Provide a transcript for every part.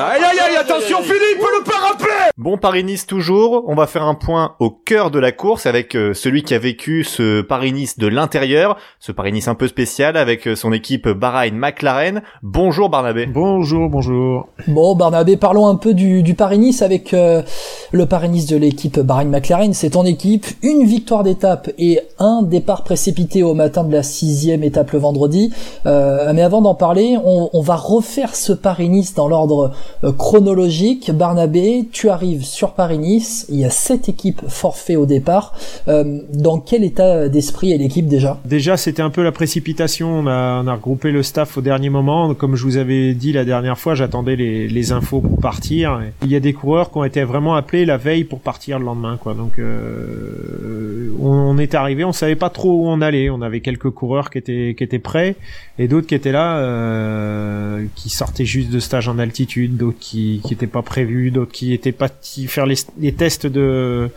Aïe aïe aïe, attention Philippe, le parapet Bon Paris-Nice toujours, on va faire un point au cœur de la course avec euh, celui qui a vécu ce Paris-Nice de l'intérieur, ce Paris-Nice un peu spécial avec euh, son équipe Bahrain McLaren. Bonjour Barnabé. Bonjour, bonjour. Bon Barnabé, parlons un peu du, du Paris-Nice avec euh, le Paris-Nice de l'équipe Bahrain McLaren. C'est ton équipe, une victoire d'étape et un départ précipité au matin de la sixième étape le vendredi. mais avant d'en parler, on, on, va refaire ce Paris-Nice dans l'ordre chronologique. Barnabé, tu arrives sur Paris-Nice, il y a sept équipes forfait au départ. Euh, dans quel état d'esprit est l'équipe déjà? Déjà, c'était un peu la précipitation. On a, on regroupé le staff au dernier moment. Comme je vous avais dit la dernière fois, j'attendais les, infos pour partir. Il y a des coureurs qui ont été vraiment appelés la veille pour partir le lendemain, quoi. Donc, euh, on, est arrivé, on savait pas trop où on allait. On avait quelques coureurs qui étaient qui étaient prêts et d'autres qui étaient là, euh, qui sortaient juste de stage en altitude, d'autres qui qui étaient pas prévus, d'autres qui étaient pas faire les, les, tests de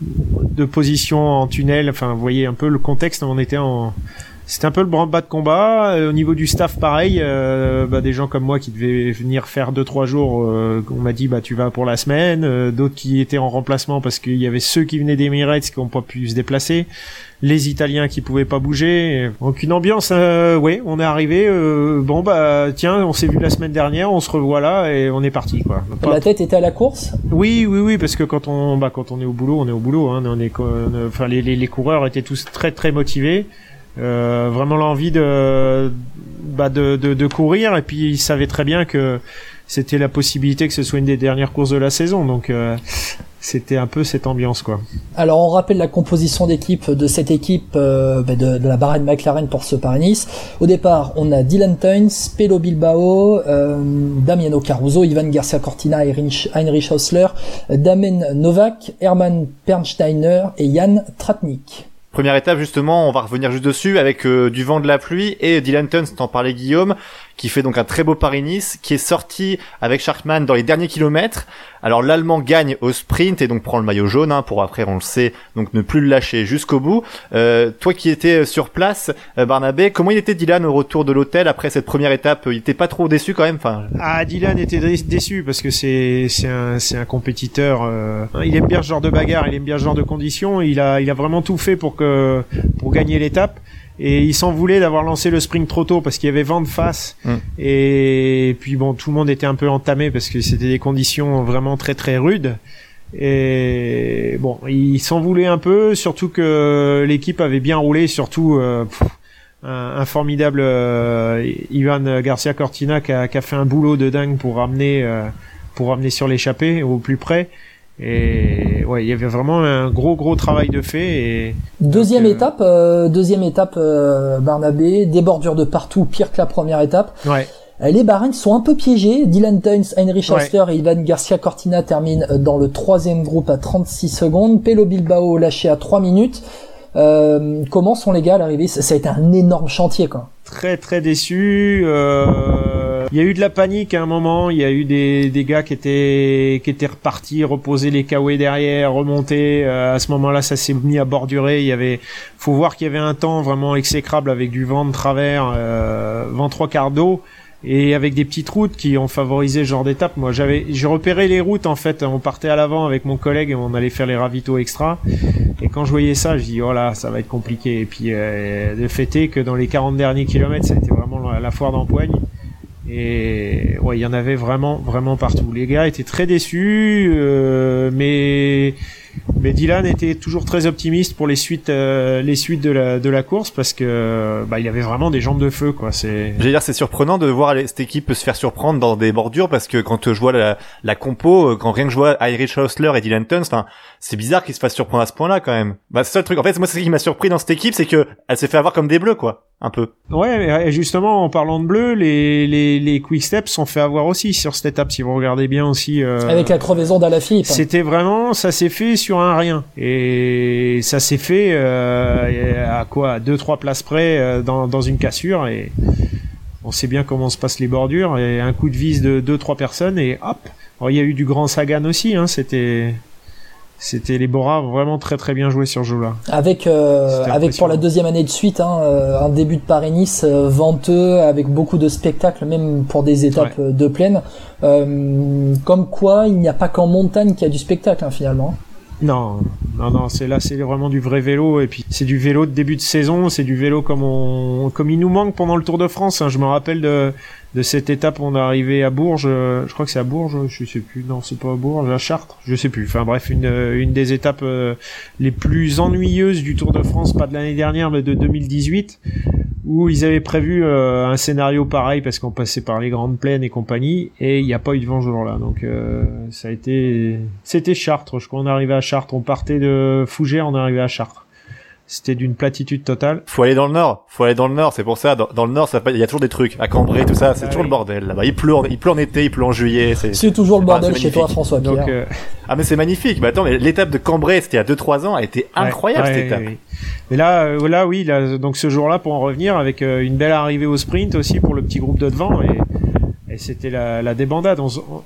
de position en tunnel. Enfin, vous voyez un peu le contexte. On était en c'était un peu le branle-bas de combat. Euh, au niveau du staff, pareil. Euh, bah, des gens comme moi qui devaient venir faire deux trois jours, euh, on m'a dit bah tu vas pour la semaine. D'autres qui étaient en remplacement parce qu'il y avait ceux qui venaient d'Emirates qui n'ont pas pu se déplacer les Italiens qui pouvaient pas bouger. Donc une ambiance, euh, oui, on est arrivé. Euh, bon bah tiens, on s'est vu la semaine dernière, on se revoit là et on est parti quoi. La tête était à la course? Oui, oui, oui, parce que quand on, bah quand on est au boulot, on est au boulot. Hein, on est, enfin les, les, les, coureurs étaient tous très très motivés. Euh, vraiment l'envie de, bah de, de, de courir et puis ils savaient très bien que c'était la possibilité que ce soit une des dernières courses de la saison. Donc euh, c'était un peu cette ambiance quoi. Alors on rappelle la composition d'équipe de cette équipe euh, bah, de, de, la Bahrain McLaren pour ce Paris-Nice. Au départ, on a Dylan Tuns, Pelo Bilbao, euh, Damiano Caruso, Ivan Garcia Cortina, Heinrich, Heinrich Hausler, Damen Novak, Hermann Pernsteiner et Jan Tratnik. Première étape justement, on va revenir juste dessus avec euh, du vent de la pluie et Dylan Tuns, t'en parlais Guillaume, qui fait donc un très beau Paris-Nice, qui est sorti avec Sharkman dans les derniers kilomètres. Alors l'Allemand gagne au sprint et donc prend le maillot jaune hein, pour après, on le sait, donc ne plus le lâcher jusqu'au bout. Euh, toi qui étais sur place, euh, Barnabé, comment il était Dylan au retour de l'hôtel après cette première étape? Il était pas trop déçu quand même enfin... Ah, Dylan était déçu parce que c'est c'est un c'est un compétiteur. Euh, il aime bien ce genre de bagarre, il aime bien ce genre de conditions. Il a il a vraiment tout fait pour que pour gagner l'étape. Et il s'en voulait d'avoir lancé le sprint trop tôt parce qu'il y avait vent de face. Mm. et puis bon tout le monde était un peu entamé parce que c'était des conditions vraiment très très rudes. Et bon il s'en voulait un peu surtout que l'équipe avait bien roulé surtout euh, un, formidable euh, Ivan Garcia Cortina qui a, qui a, fait un boulot de dingue pour ramener euh, pour ramener sur l'échappée au plus près et ouais, il y avait vraiment un gros gros travail de fait. Et deuxième euh, étape, euh, deuxième étape, euh, Barnabé, des bordures de partout, pire que la première étape. Ouais. Les Bahreïns sont un peu piégés. Dylan Tuns, Heinrich Haster et Ivan Garcia Cortina terminent dans le troisième groupe à 36 secondes. Pelo Bilbao lâché à 3 minutes. Euh, comment sont les gars à l'arrivée? Ça a été un énorme chantier, quoi. Très très déçu. Euh il y a eu de la panique à un moment. Il y a eu des, des gars qui étaient qui étaient repartis, reposer les kawaii derrière, remonter. Euh, à ce moment-là, ça s'est mis à bordurer. Il y avait, faut voir qu'il y avait un temps vraiment exécrable avec du vent de travers, euh, vent trois quarts d'eau et avec des petites routes qui ont favorisé ce genre d'étape. Moi, j'avais, j'ai repéré les routes en fait. On partait à l'avant avec mon collègue et on allait faire les ravitaux extra. Et quand je voyais ça, je dis oh là, ça va être compliqué. Et puis euh, de fêter que dans les 40 derniers kilomètres, ça a été vraiment la foire d'empoigne. Et ouais, il y en avait vraiment, vraiment partout. Les gars étaient très déçus, euh, mais mais Dylan était toujours très optimiste pour les suites, euh, les suites de la, de la course parce que bah, il avait vraiment des jambes de feu quoi. C'est. J'allais dire c'est surprenant de voir cette équipe se faire surprendre dans des bordures parce que quand je vois la, la compo, quand rien que je vois Irish Hausler et Dylan Tuns, c'est bizarre qu'ils se fassent surprendre à ce point-là quand même. Bah c'est ça le truc. En fait moi ce qui m'a surpris dans cette équipe, c'est que elle s'est fait avoir comme des bleus quoi un peu. Ouais, et justement, en parlant de bleu, les, les, les quick steps sont fait avoir aussi sur cette étape, si vous regardez bien aussi. Euh, Avec la crevaison d'Alaphilippe. C'était vraiment, ça s'est fait sur un rien. Et ça s'est fait euh, à quoi À deux, trois places près euh, dans, dans une cassure. Et on sait bien comment se passent les bordures. Et un coup de vis de deux, trois personnes et hop. il y a eu du grand Sagan aussi, hein, c'était C'était les Bora vraiment très très bien joué sur ce jeu-là. Avec euh, avec pour la deuxième année de suite hein, euh, un début de Paris-Nice euh, venteux avec beaucoup de spectacles même pour des étapes de plaine. comme quoi il n'y a pas qu'en montagne qu'il y a du spectacle hein, finalement. Non, non, non, c'est là, c'est vraiment du vrai vélo et puis c'est du vélo de début de saison, c'est du vélo comme on, comme il nous manque pendant le Tour de France. Hein. Je me rappelle de de cette étape, on est arrivé à Bourges, euh, je crois que c'est à Bourges, je sais plus, non, c'est pas à Bourges, à Chartres, je sais plus. Enfin bref, une, euh, des étapes euh, les plus ennuyeuses du Tour de France, pas de l'année dernière, mais de 2018, où ils avaient prévu un scénario pareil parce qu'on passait par les grandes plaines et compagnie, et il n'y a pas eu de vent jour-là. Donc ça a été, c'était Chartres. Je crois qu'on est arrivé à Chartres, on partait de Fougères, on est arrivé à Chartres c'était d'une platitude totale. Faut aller dans le nord, faut aller dans le nord, c'est pour ça, dans, le nord, il y a toujours des trucs, à Cambrai, tout ça, c'est ah toujours le bordel là-bas. Il pleut, en, il pleut en été, il pleut en juillet. C'est toujours le bordel chez toi, François Pierre. Donc, euh, Ah mais c'est magnifique. Mais attends, mais l'étape de Cambrai, c'était il y a 2-3 ans, a été incroyable cette étape. Mais là, euh, là, oui, là, donc ce jour-là, pour en revenir, avec euh, une belle arrivée au sprint aussi pour le petit groupe de devant et et c'était la, la débandade.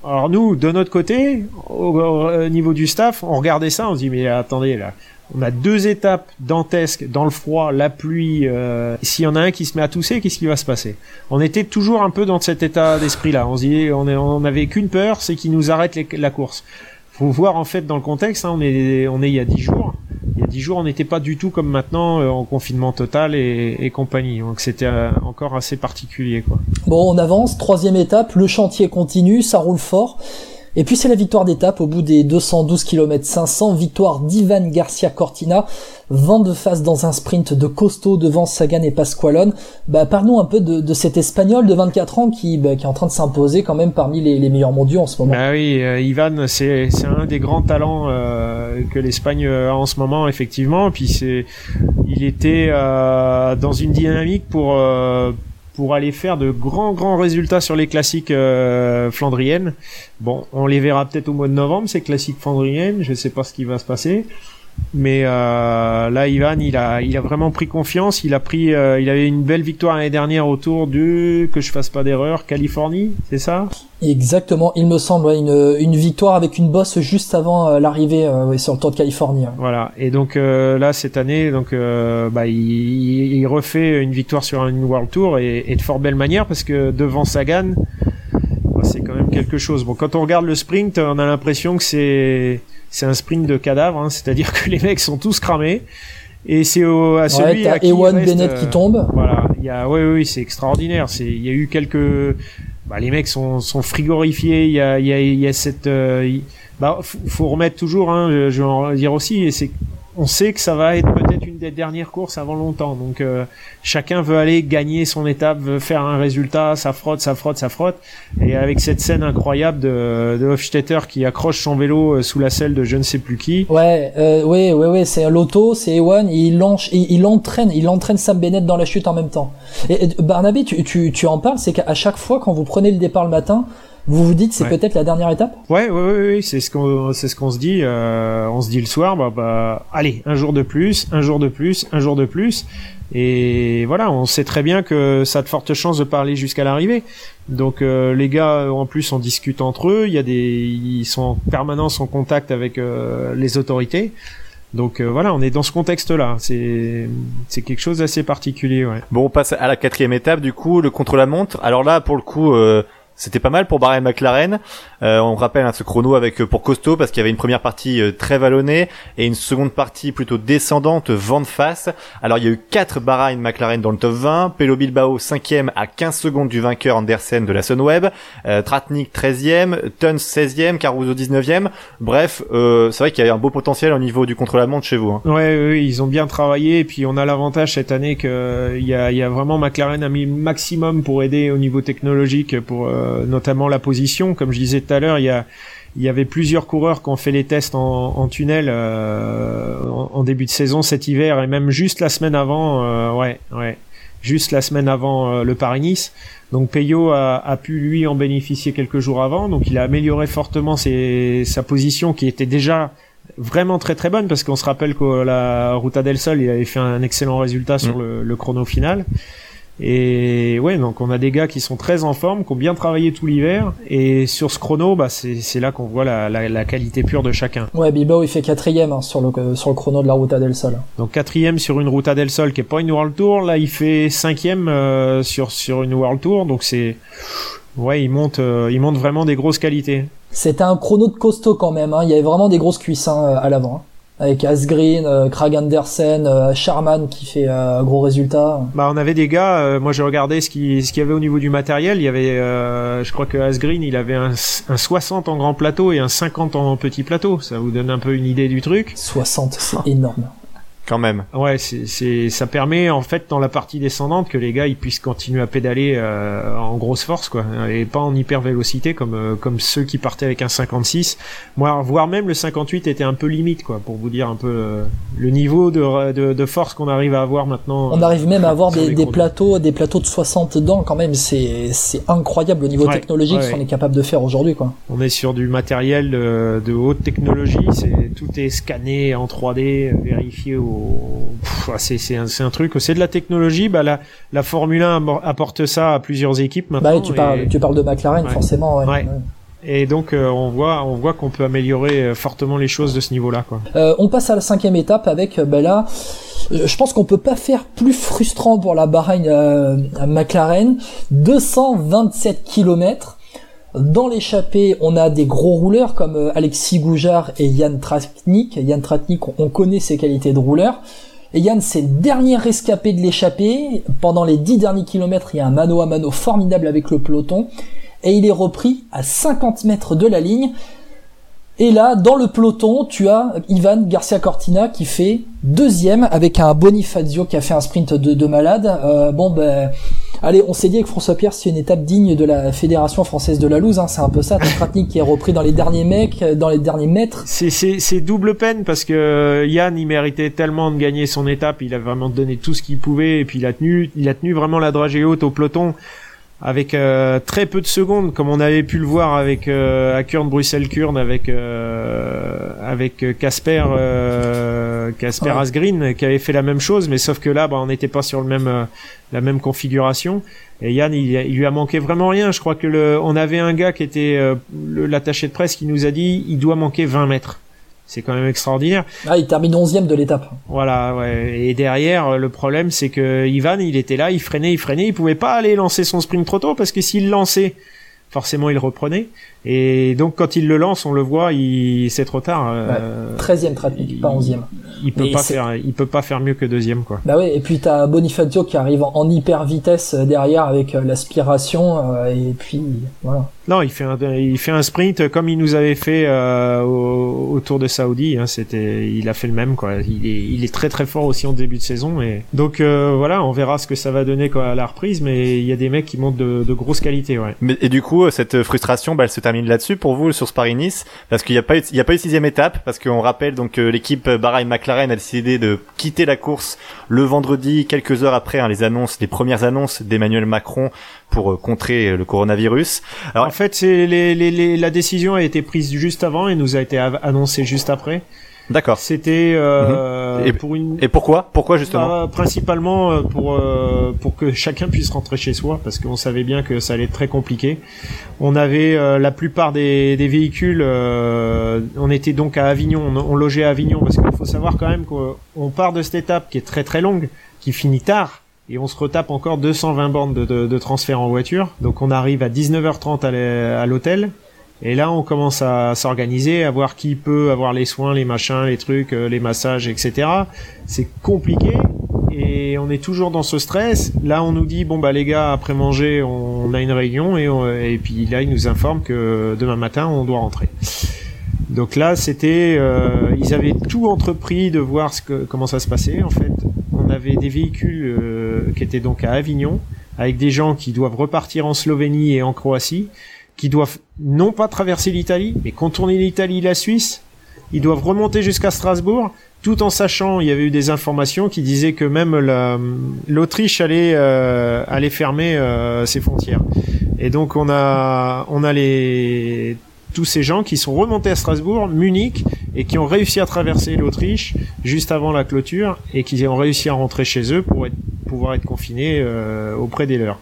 alors nous, de notre côté, au, niveau du staff, on regardait ça, on se dit mais attendez là, on a deux étapes dantesques dans le froid, la pluie. Euh, S'il y en a un qui se met à tousser, qu'est-ce qui va se passer? On était toujours un peu dans cet état d'esprit-là. On se on, on avait qu'une peur, c'est qu'il nous arrête la course. Faut voir en fait dans le contexte. Hein, on est, on est il y a dix jours. Il y a dix jours, on n'était pas du tout comme maintenant euh, en confinement total et, et compagnie. Donc c'était euh, encore assez particulier, quoi. Bon, on avance. Troisième étape, le chantier continue, ça roule fort. Et puis c'est la victoire d'étape au bout des 212 km 500, victoire d'Ivan Garcia Cortina, vent de face dans un sprint de costaud devant Sagan et Pasqualone. Bah, parlons un peu de, de, cet Espagnol de 24 ans qui, bah, qui est en train de s'imposer quand même parmi les, les, meilleurs mondiaux en ce moment. Bah oui, euh, Ivan, c'est un des grands talents euh, que l'Espagne a en ce moment effectivement. Puis c'est, il était euh, dans une dynamique pour pour aller faire de grands grands résultats sur les classiques euh, flandriennes. Bon, on les verra peut-être au mois de novembre ces classiques flandriennes. Je sais pas ce qui va se passer. Mais euh, là, Ivan, il a, il a vraiment pris confiance. Il a pris, euh, il avait une belle victoire l'année dernière autour du, que je fasse pas d'erreur, Californie, c'est ça? Exactement, il me semble, une, une victoire avec une bosse juste avant euh, l'arrivée sur le Tour de Californie. Voilà. Et donc là, cette année, donc, bah, il, il, refait une victoire sur une World Tour et, et de fort belle manière parce que devant Sagan, bah, c'est quand même quelque chose. Bon, quand on regarde le sprint, on a l'impression que c'est c'est un sprint de cadavres, hein, c'est-à-dire que les mecs sont tous cramés. Et c'est à celui à qui Ewan Bennett qui tombe. Euh, voilà, il y a, oui, oui, c'est extraordinaire. C'est, il y a eu quelques, bah, les mecs sont, sont frigorifiés. Il y a, il y a, il y a cette, euh, bah, faut remettre toujours, hein, je vais en dire aussi, et c'est on sait que ça va être peut-être une des dernières courses avant longtemps. Donc euh, chacun veut aller gagner son étape, veut faire un résultat, ça frotte, ça frotte, ça frotte. Et avec cette scène incroyable de, de Hofstetter qui accroche son vélo euh, sous la selle de je ne sais plus qui. Ouais, euh, oui, oui, oui, c'est l'auto, c'est Ewan, il, il, il entraîne, il entraîne Sam Bennett dans la chute en même temps. Et, Barnaby, tu, tu, tu en parles, c'est qu'à chaque fois quand vous prenez le départ le matin, vous vous dites c'est peut-être la dernière étape? Ouais, ouais, ouais, ouais c'est ce qu'on, c'est ce qu'on se dit. Euh, on se dit le soir, bah, bah, allez, un jour de plus, un jour de plus, un jour de plus, et voilà, on sait très bien que ça a de fortes chances de parler jusqu'à l'arrivée. Donc euh, les gars, en plus, on discute entre eux. Il y a des, ils sont en permanence en contact avec euh, les autorités. Donc euh, voilà, on est dans ce contexte-là. C'est c'est quelque chose d'assez particulier. Ouais. Bon, on passe à la quatrième étape du coup, le contre-la-montre. Alors là, pour le coup, euh, c'était pas mal pour Bahrain McLaren. Euh, on rappelle hein, ce chrono avec euh, pour Costo parce qu'il y avait une première partie euh, très vallonnée et une seconde partie plutôt descendante, vent de face. Alors il y a eu 4 Bahrain McLaren dans le top 20, Pelo Bilbao 5e à 15 secondes du vainqueur Andersen de la Sunweb, euh, Tratnik 13e, Tuns 16e, Caruso 19e. Bref, c'est vrai qu'il y a un beau potentiel au niveau du contre-la-montre chez vous. Hein. Ouais, oui, ils ont bien travaillé et puis on a l'avantage cette année que il y a, y a vraiment McLaren a mis maximum pour aider au niveau technologique pour euh, notamment la position. Comme je disais tout à l'heure, il y a il y avait plusieurs coureurs qui ont fait les tests en, en tunnel euh, en, début de saison cet hiver et même juste la semaine avant, euh, ouais, ouais, juste la semaine avant le Paris-Nice. Donc Peyo a, a, pu lui en bénéficier quelques jours avant, donc il a amélioré fortement ses, sa position qui était déjà vraiment très très bonne parce qu'on se rappelle que la Ruta del Sol il avait fait un excellent résultat sur mm. le, le chrono final. Et ouais, donc on a des gars qui sont très en forme, qui ont bien travaillé tout l'hiver. Et sur ce chrono, bah, c'est là qu'on voit la, la, la, qualité pure de chacun. Ouais, Bilbao il fait quatrième hein, sur, le, sur le chrono de la Ruta del Sol. Donc quatrième sur une Ruta del Sol qui est pas une World Tour. Là, il fait cinquième euh, sur, sur une World Tour. Donc c'est... Ouais, il monte, euh, il monte vraiment des grosses qualités. C'était un chrono de costaud quand même. Hein. Il y avait vraiment des grosses cuisses hein, à l'avant. Avec Asgreen, euh, Krag Andersen, euh, Sharman qui fait euh, un gros résultat. Bah on avait des gars, moi j'ai regardé ce qu'il ce qu'il y avait au niveau du matériel, il y avait je crois que Asgreen, il avait un, un 60 en grand plateau et un 50 en petit plateau, ça vous donne un peu une idée du truc. 60, c'est énorme quand même. Ouais, c'est, ça permet en fait dans la partie descendante que les gars ils puissent continuer à pédaler euh, en grosse force quoi, et pas en hyper vélocité comme euh, comme ceux qui partaient avec un 56. Moi, voire même le 58 était un peu limite quoi, pour vous dire un peu euh, le niveau de, de, de force qu'on arrive à avoir maintenant. On arrive même à avoir des, des plateaux, des plateaux de 60 dents quand même. C'est c'est incroyable au niveau technologique ce qu'on est capable de faire aujourd'hui quoi. On est sur du matériel de, de haute technologie, c'est tout est scanné en 3D, vérifié au c'est un, un, truc, c'est de la technologie. Bah, la, la Formule 1 apporte ça à plusieurs équipes bah, maintenant. Bah, tu, parles, tu parles de McLaren, forcément. Ouais. Et donc euh, on voit, on voit qu'on peut améliorer euh, fortement les choses de ce niveau-là. Euh, on passe à la cinquième étape avec bah là, je pense qu'on peut pas faire plus frustrant pour la Bahreïn à McLaren. 227 km. Dans l'échappée, on a des gros rouleurs comme euh, Alexis Goujard et Yann Tratnik. Yann Tratnik, on connaît ses qualités de rouleur. Et Yann, c'est le dernier rescapé de l'échappée. Pendant les dix derniers kilomètres, il y a un mano à mano formidable avec le peloton. Et il est repris à 50 mètres de la ligne. Et là, dans le peloton, tu as Ivan Garcia Cortina qui fait deuxième avec un Bonifazio qui a fait un sprint de, de malade. Euh, bon ben, allez, on s'est dit avec François Pierre, c'est une étape digne de la Fédération française de la loose. Hein, c'est un peu ça. Tratnik qui est repris dans les derniers mecs, dans les derniers mètres. C'est double peine parce que Yann, il méritait tellement de gagner son étape. Il a vraiment donné tout ce qu'il pouvait et puis il a tenu, il a tenu vraiment la dragée haute au peloton avec euh, très peu de secondes, comme on avait pu le voir avec euh, à Kurn Bruxelles Kurn avec euh, avec Casper Casper Asgreen qui avait fait la même chose, mais sauf que là, bah, on n'était pas sur le même la même configuration. Et Yann, il, il, lui a manqué vraiment rien. Je crois que le, on avait un gars qui était l'attaché de presse qui nous a dit, il doit manquer 20 mètres. C'est quand même extraordinaire. Ah, il termine 11 de l'étape. Voilà, ouais. Et derrière, le problème, c'est que Ivan, il était là, il freinait, il freinait, il pouvait pas aller lancer son sprint trop tôt parce que s'il lançait, forcément, il reprenait. Et donc quand il le lance, on le voit, il c'est trop tard. Euh, 13e trafic, pas 11e. Il peut pas faire, il peut pas faire mieux que deuxième quoi. Bah oui, et puis t'as Bonifacio qui arrive en, hyper vitesse derrière avec euh, l'aspiration euh, et puis voilà. Non, il fait un, il fait un sprint comme il nous avait fait euh, au, Tour de Saoudi. Hein, c'était, il a fait le même quoi. Il est, il est très très fort aussi en début de saison et donc voilà, on verra ce que ça va donner quoi à la reprise. Mais il y a des mecs qui montent de, de grosses qualités ouais. Mais, et du coup, cette frustration, bah, elle se termine là-dessus pour vous sur ce Paris-Nice parce qu'il n'y a pas eu, il y a pas eu sixième étape parce qu'on rappelle donc que l'équipe Bahrain McLaren a décidé de quitter la course le vendredi quelques heures après hein, les annonces, les premières annonces d'Emmanuel Macron pour euh, contrer le coronavirus. Fait, c'est les, les, la décision a été prise juste avant et nous a été annoncée juste après. D'accord. C'était euh, mhm. et, pour une. Et pourquoi? Pourquoi justement? Bah, Principalement euh, pour euh, pour que chacun puisse rentrer chez soi, parce qu'on savait bien que ça allait être très compliqué. On avait euh, la plupart des, des véhicules. on était donc à Avignon. On, logeait à Avignon parce qu'il faut savoir quand même qu'on part de cette étape qui est très très longue, qui finit tard. Et on se retape encore 220 bornes de, transfert en voiture. Donc on arrive à 19h30 à l'hôtel. Et là, on commence à s'organiser, à voir qui peut avoir les soins, les machins, les trucs, euh, les massages, etc. C'est compliqué et on est toujours dans ce stress. Là, on nous dit bon bah les gars, après manger, on a une réunion et, puis là, ils nous informent que demain matin, on doit rentrer. Donc là, c'était, euh, ils avaient tout entrepris de voir comment ça se passait. En fait, on avait des véhicules euh, qui étaient donc à Avignon, avec des gens qui doivent repartir en Slovénie et en Croatie qui doivent non pas traverser l'Italie, mais contourner l'Italie la Suisse. Ils doivent remonter jusqu'à Strasbourg, tout en sachant, il y avait eu des informations qui disaient que même l'Autriche allait, euh, allait fermer euh, ses frontières. Et donc on a, on a les, tous ces gens qui sont remontés à Strasbourg, Munich, et qui ont réussi à traverser l'Autriche juste avant la clôture, et qui ont réussi à rentrer chez eux pour être pouvoir être confinés euh, auprès des leurs.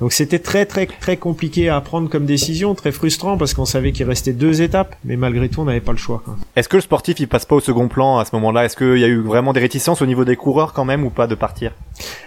Donc c'était très très très compliqué à prendre comme décision, très frustrant parce qu'on savait qu'il restait deux étapes, mais malgré tout on n'avait pas le choix. Est-ce que le sportif il passe pas au second plan à ce moment-là? Est-ce qu'il y a eu vraiment des réticences au niveau des coureurs quand même ou pas de partir?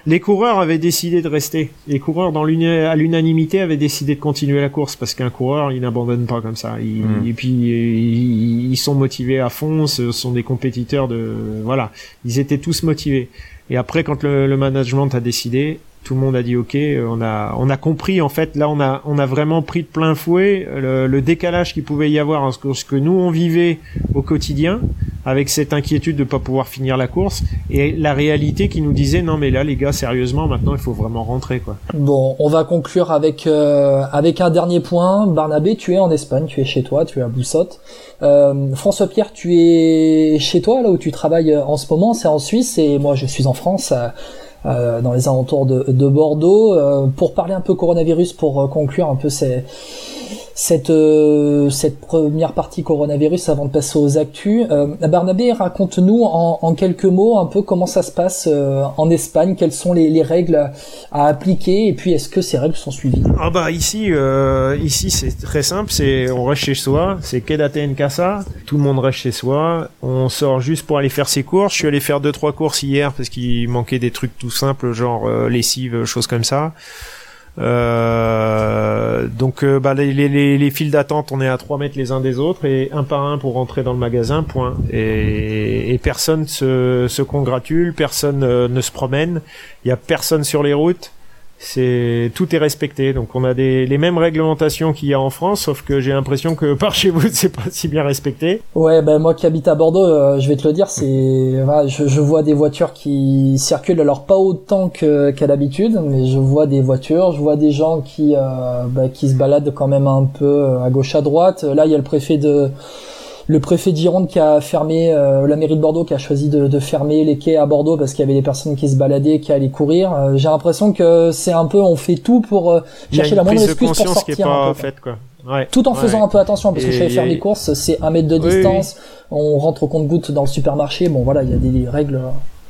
Les coureurs avaient décidé de rester. Les coureurs dans à l'unanimité avaient décidé de continuer la course parce qu'un coureur il n'abandonne pas comme ça. Hmm. Et puis ils, sont motivés à fond, ce sont des compétiteurs de voilà, ils étaient tous motivés. Et après quand le, management a décidé, tout le monde a dit ok, on a on a compris en fait là on a on a vraiment pris de plein fouet le, décalage qu'il pouvait y avoir entre ce que nous on vivait au quotidien avec cette inquiétude de pas pouvoir finir la course et la réalité qui nous disait non mais là les gars sérieusement maintenant il faut vraiment rentrer quoi. Bon, on va conclure avec euh, avec un dernier point. Barnabé, tu es en Espagne, tu es chez toi, tu es à Boussotte. Euh, François Pierre, tu es chez toi là où tu travailles en ce moment, c'est en Suisse et moi je suis en France. Euh, dans les alentours de, de Bordeaux. Euh, pour parler un peu coronavirus, pour euh, conclure un peu ces, cette, cette première partie coronavirus avant de passer aux actus. Barnabé, raconte-nous en, en, quelques mots un peu comment ça se passe en Espagne, quelles sont les, les, règles à appliquer et puis est-ce que ces règles sont suivies? Ah bah ici, ici c'est très simple, c'est on reste chez soi, c'est quédate en casa, tout le monde reste chez soi, on sort juste pour aller faire ses courses. Je suis allé faire deux trois courses hier parce qu'il manquait des trucs tout simple genre euh, lessive, choses comme ça. Euh, donc euh, bah, les, les, les files d'attente, on est à 3 mètres les uns des autres et un par un pour rentrer dans le magasin, point. Et, personne se, se congratule, personne ne se promène, il y a personne sur les routes c'est tout est respecté. Donc on a des, les mêmes réglementations qu'il y a en France, sauf que j'ai l'impression que par chez vous c'est pas si bien respecté. Ouais, ben moi qui habite à Bordeaux, euh, je vais te le dire, c'est je, je, vois des voitures qui circulent alors pas autant qu'à l'habitude, mais je vois des voitures, je vois des gens qui euh, bah, qui se baladent quand même un peu euh, à gauche à droite. Là, il y a le préfet de le préfet Gironde qui a fermé, euh, la mairie de Bordeaux qui a choisi de, fermer les quais à Bordeaux parce qu'il y avait des personnes qui se baladaient, qui allaient courir. Euh, j'ai l'impression que c'est un peu, on fait tout pour euh, chercher la moindre excuse pour sortir. un peu, quoi. Ouais, tout en faisant un peu attention parce que je vais faire les courses, c'est un mètre de distance, on rentre au compte-goutte dans le supermarché. Bon voilà, il y a des règles.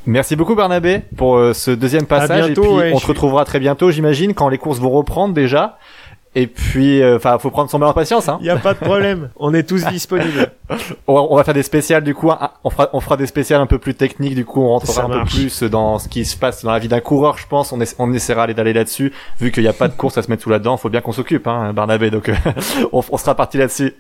Merci beaucoup Barnabé pour ce deuxième passage et puis on se retrouvera très bientôt j'imagine quand les courses vont reprendre déjà et puis, euh, enfin, faut prendre son mal en patience. Hein. Il y a pas de problème. On est tous disponibles. on, va, faire des spéciales du coup. on fera, on fera des spéciales un peu plus techniques. Du coup, on rentrera un peu plus dans ce qui se passe dans la vie d'un coureur. Je pense. On, on essaiera d'aller là-dessus. Vu qu'il n'y a pas de course à se mettre sous la dent, faut bien qu'on s'occupe, hein, Barnabé. Donc, on, on sera parti là-dessus.